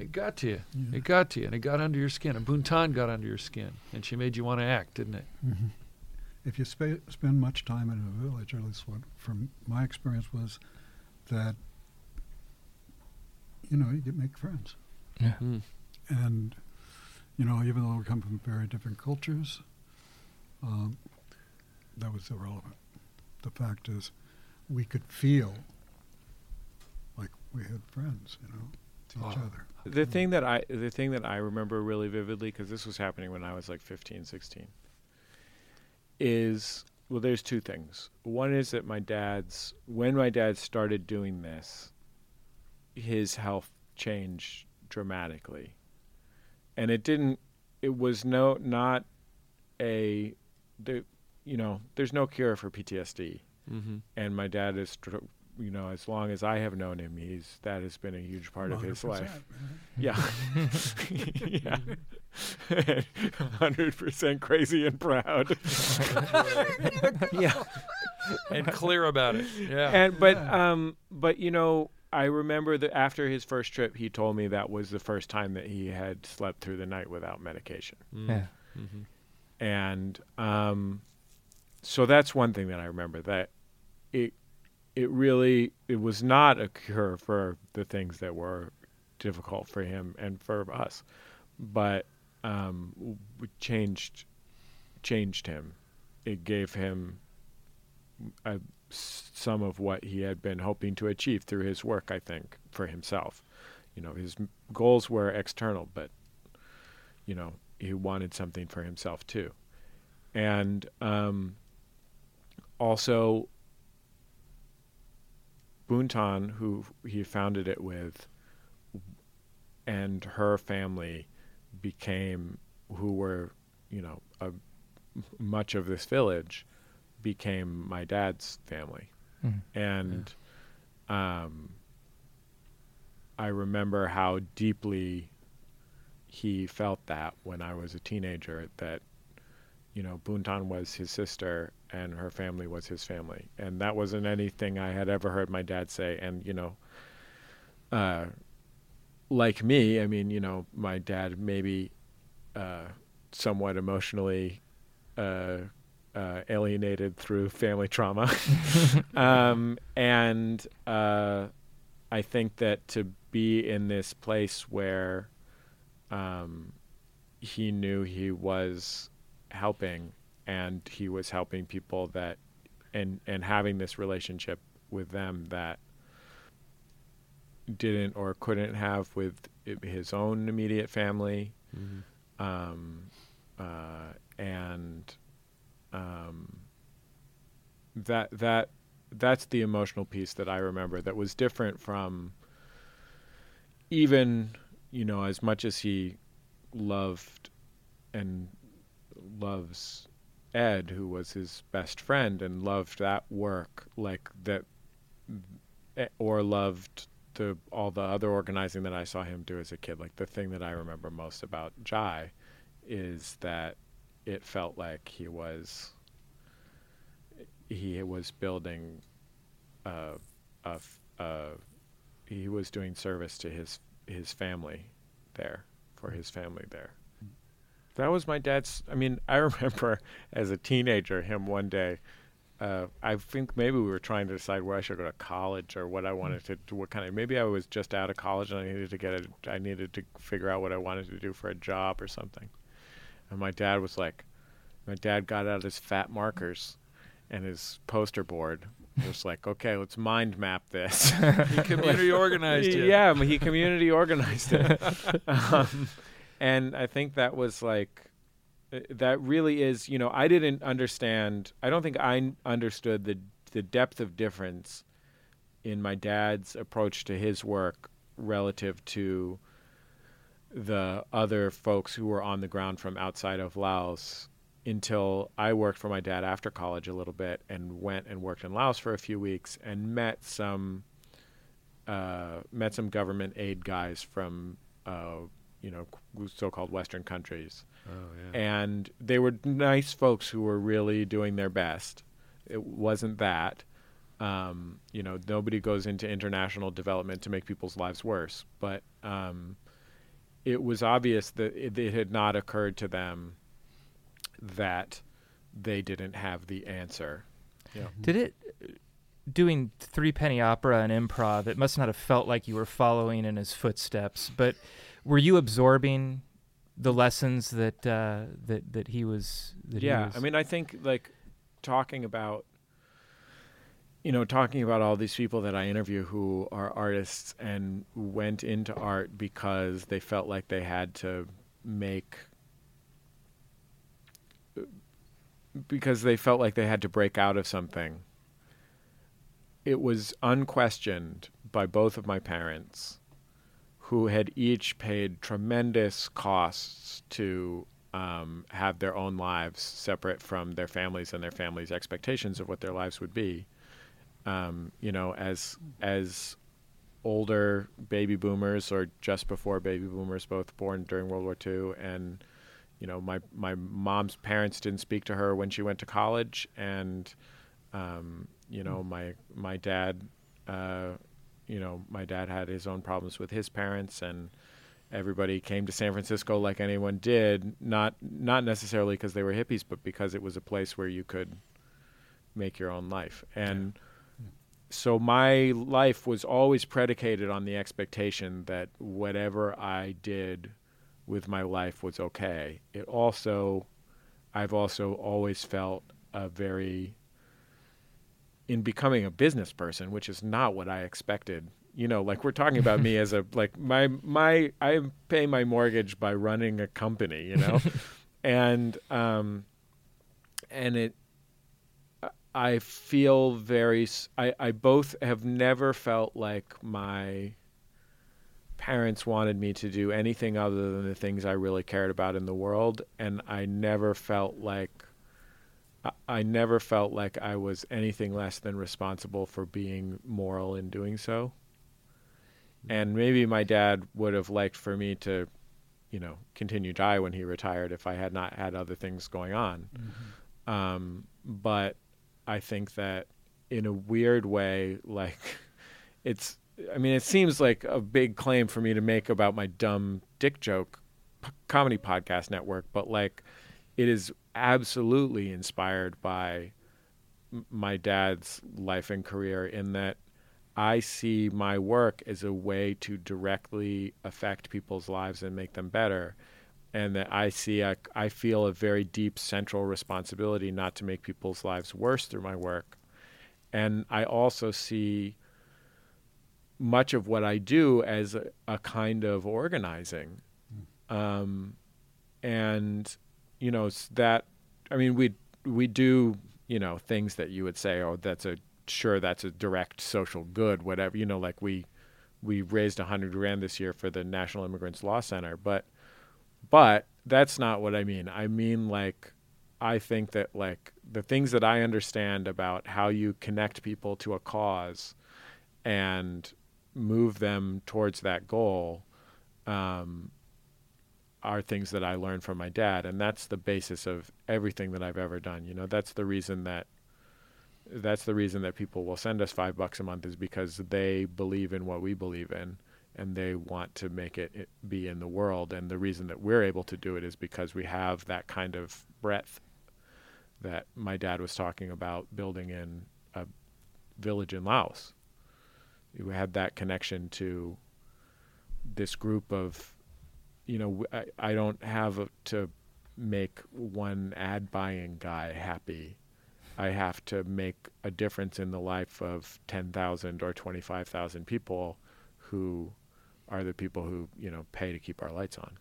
It got to you. Yeah. It got to you, and it got under your skin. And Bounthanh got under your skin, and she made you want to act, didn't it? Mhm. If you spa- spend much time in a village, or at least what from my experience was that you know you get make friends, Yeah. Mm. and you know even though we come from very different cultures, um, that was irrelevant. The fact is, we could feel like we had friends, you know, to each Oh. other. The thing that I the thing that I remember really vividly because this was happening when I was like 15, 16 is well there's two things. One is that my dad's when my dad started doing this his health changed dramatically. And it didn't it was no not a the you know, there's no cure for PTSD Mm-hmm. and my dad is str- you know as long as i have known him he's that has been a huge part of his 100%, life *laughs* yeah *laughs* yeah 100% crazy and proud *laughs* yeah And clear about it. Yeah. and but um but you know i remember that after his first trip he told me that was the first time that he had slept through the night without medication Mm. Yeah. Mm-hmm. and um, so that's one thing that I remember that it it really it was not a cure for the things that were difficult for him and for us, but um, changed changed him. It gave him a, s- some of what he had been hoping to achieve through his work. I think for himself, you know, his goals were external, but you know, he wanted something for himself too. And um, also, Bounthanh, who he founded it with, and her family became, who were, you know, a, much of this village became my dad's family. Mhm. And um, I remember how deeply he felt that when I was a teenager that you know Bounthanh was his sister and her family was his family. And that wasn't anything I had ever heard my dad say. And you know uh like me I mean you know my dad maybe uh somewhat emotionally uh uh, alienated through family trauma, *laughs* um, and uh, I think that to be in this place where um, he knew he was helping and he was helping people that and and having this relationship with them that didn't or couldn't have with his own immediate family Mm-hmm. um, uh, and um, that that that's the emotional piece that I remember that was different from even you know as much as he loved and loves Ed who was his best friend and loved that work like that eh, or loved the all the other organizing that I saw him do as a kid. Like the thing that I remember most about Jhai is that it felt like he was he was building a, a, a- he was doing service to his his family there for his family there that was my dad's i mean *laughs* i remember as a teenager him one day uh, I think maybe we were trying to decide where I should go to college or what I wanted to do. What kind of maybe I was just out of college and I needed to get a, I needed to figure out what I wanted to do for a job or something. And my dad was like, my dad got out his fat markers and his poster board. Was like, okay, let's mind map this. He community *laughs* organized you. Yeah, he community organized it. *laughs* um, and I think that was like, uh, that really is, you know, I didn't understand, I don't think I understood the, the depth of difference in my dad's approach to his work relative to the other folks who were on the ground from outside of Laos until I worked for my dad after college a little bit and went and worked in Laos for a few weeks and met some uh, met some government aid guys from uh, you know so-called Western countries, Oh yeah. and they were nice folks who were really doing their best. It wasn't that. Um, you know, nobody goes into international development to make people's lives worse, but um, it was obvious that it, it had not occurred to them that they didn't have the answer. Yeah. Did it doing three penny opera and improv? It must not have felt like you were following in his footsteps, but were you absorbing the lessons that uh, that that he was? That he yeah, was- I mean, I think like talking about, you know, talking about all these people that I interview who are artists and went into art because they felt like they had to make, because they felt like they had to break out of something. It was unquestioned by both of my parents, who had each paid tremendous costs to um, have their own lives separate from their families and their families' expectations of what their lives would be. Um, you know, as as older baby boomers or just before baby boomers, both born during World War II, and you know, my my mom's parents didn't speak to her when she went to college, and um, you know, my my dad, uh, you know, my dad had his own problems with his parents, and everybody came to San Francisco like anyone did, not not necessarily because they were hippies, but because it was a place where you could make your own life. And so my life was always predicated on the expectation that whatever I did with my life was okay. It also I've also always felt a very in becoming a business person, which is not what I expected. You know, like we're talking about me *laughs* as a like my my I pay my mortgage by running a company, you know. *laughs* and um and it I feel very I I both have never felt like my parents wanted me to do anything other than the things I really cared about in the world and I never felt like I- never felt like I was anything less than responsible for being moral in doing so. And maybe my dad would have liked for me to, you know, continue to Jhai when he retired if I had not had other things going on. Um, but I think that in a weird way, *laughs* like it's, I mean, it seems like a big claim for me to make about my dumb dick joke p- comedy podcast network, but like it is absolutely inspired by m- my dad's life and career in that I see my work as a way to directly affect people's lives and make them better. And that I see, a, I feel a very deep central responsibility not to make people's lives worse through my work. And I also see much of what I do as a, a kind of organizing. Um, and, you know, that, I mean, we, we do, you know, things that you would say, oh, that's a, sure, that's a direct social good, whatever, you know, like we, we raised a hundred grand this year for the National Immigrants Law Center, but, but that's not what I mean. I mean, like, I think that like the things that I understand about how you connect people to a cause and move them towards that goal um, are things that I learned from my dad, and that's the basis of everything that I've ever done. You know, that's the reason that that's the reason that people will send us five bucks a month is because they believe in what we believe in and they want to make it, it be in the world and the reason that we're able to do it is because we have that kind of breadth that my dad was talking about building in a village in Laos. You had that connection to this group of, you know, I, I don't have a, to make one ad buying guy happy. I have to make a difference in the life of 10,000 or 25,000 people who are the people who, you know, pay to keep our lights on.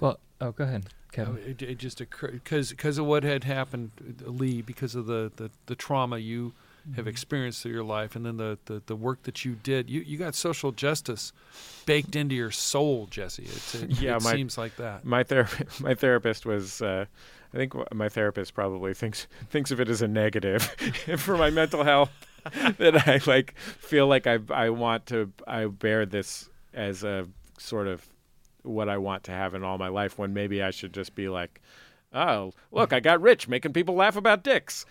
Well, oh, go ahead, Oh, Kevin. it, it just occurred because because of what had happened, uh, Lee, because of the, the, the trauma you have experienced through your life, and then the, the, the work that you did. You you got social justice baked into your soul, Jesse. It, Yeah, it my- seems like that. My therapist, *laughs* my therapist was, uh, I think my therapist probably thinks thinks of it as a negative *laughs* for my mental health. *laughs* that I like feel like I I want to I bear this as a sort of what I want to have in all my life. When maybe I should just be like, oh look, I got rich making people laugh about dicks.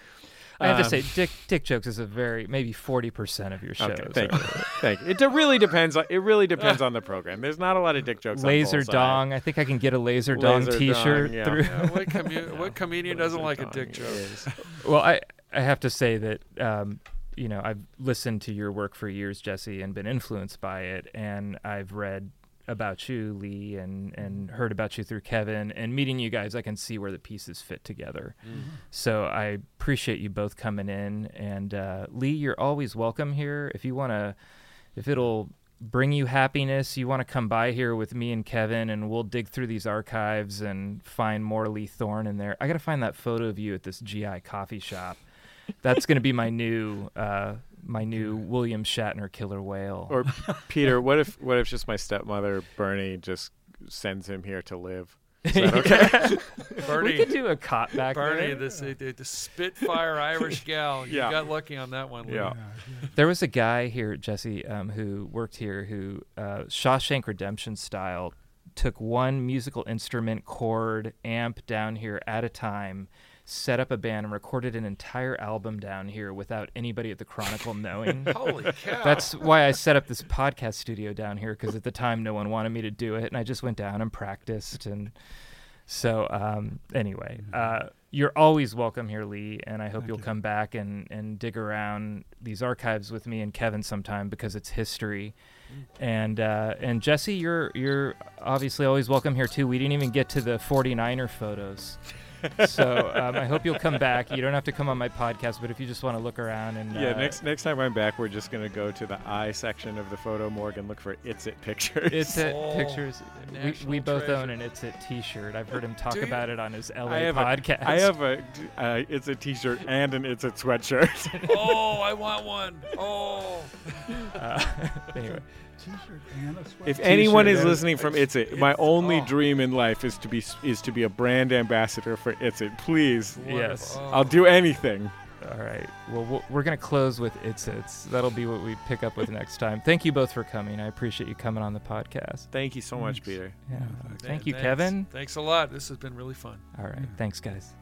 I have to um, say, dick dick jokes is a very maybe forty percent of your shows. Okay, thank you, thank you. It really depends. On, it really depends on the program. There's not a lot of dick jokes. on Laser Bullseye. dong. I think I can get a laser dong T-shirt dong, yeah. through. Yeah, what, commu- *laughs* what comedian doesn't like a dick joke? is- *laughs* Well, I I have to say that um, you know I've listened to your work for years, Jesse, and been influenced by it, and I've read about you, Lee, and and heard about you through Kevin, and meeting you guys, I can see where the pieces fit together. So I appreciate you both coming in, and uh, Lee, you're always welcome here. If you want to, if it'll bring you happiness, you want to come by here with me and Kevin, and we'll dig through these archives and find more Lee Thorn in there. I got to find that photo of you at this GI coffee shop. That's going to be my new, uh, my new William Shatner killer whale. Or *laughs* Peter, what if what if just my stepmother Bernie just sends him here to live? Is that *laughs* okay? *laughs* we could do a cot back Bernie, there. this uh, the Spitfire Irish gal. You Yeah. got lucky on that one. Lee. Yeah. There was a guy here, Jesse, um, who worked here who uh, Shawshank Redemption style took one musical instrument, chord, amp down here at a time, set up a band, and recorded an entire album down here without anybody at the Chronicle knowing. *laughs* Holy cow! That's why I set up this podcast studio down here because at the time no one wanted me to do it, and I just went down and practiced. And so, um, anyway, uh, you're always welcome here, Lee, and I hope Thank you'll you. come back and, and dig around these archives with me and Kevin sometime because it's history. And uh, and Jesse, you're you're obviously always welcome here too. We didn't even get to the 49er photos. So um, I hope you'll come back. You don't have to come on my podcast, but if you just want to look around and Yeah, uh, next next time I'm back, we're just gonna go to the I section of the photo morgue and look for It's It pictures. It's it Oh, pictures. We, we both treasure. own an It's It T-shirt. I've heard him talk Do you? about it on his LA I have podcast. A, I have a uh, It's a T-shirt and an It's a sweatshirt. *laughs* oh, I want one. Oh, Uh, *laughs* anyway, T-shirt and a sweater. if anyone is listening from It's It, my only oh. dream in life is to be is to be a brand ambassador for It's It. Please, yes. Oh. I'll do anything. All right. Well, we'll- we're gonna close with It's It's. That'll be what we pick up with next time. Thank you both for coming. I appreciate you coming on the podcast. Thank you so much, Thanks. Peter. Yeah. thanks. Thank you, thanks. Kevin. Thanks a lot. This has been really fun. All right. Yeah. Thanks, guys.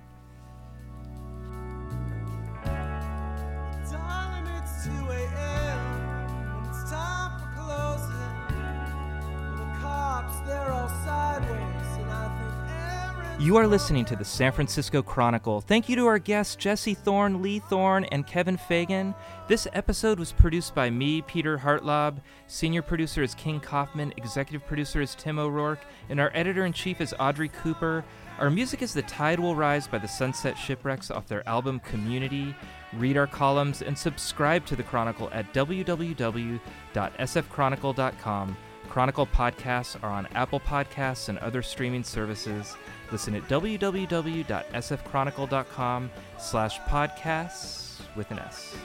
You are listening to the San Francisco Chronicle. Thank you to our guests Jesse Thorn, Lee Thorn, and Kevin Fagan. This episode was produced by me, Peter Hartlaub. Senior producer is King Kaufman. Executive producer is Tim O'Rourke. And our editor in chief is Audrey Cooper. Our music is The Tide Will Rise by the Sunset Shipwrecks off their album Community. Read our columns and subscribe to the Chronicle at www.sfchronicle.com. Chronicle podcasts are on Apple Podcasts and other streaming services. Listen at www.sfchronicle.com slash podcasts with an S.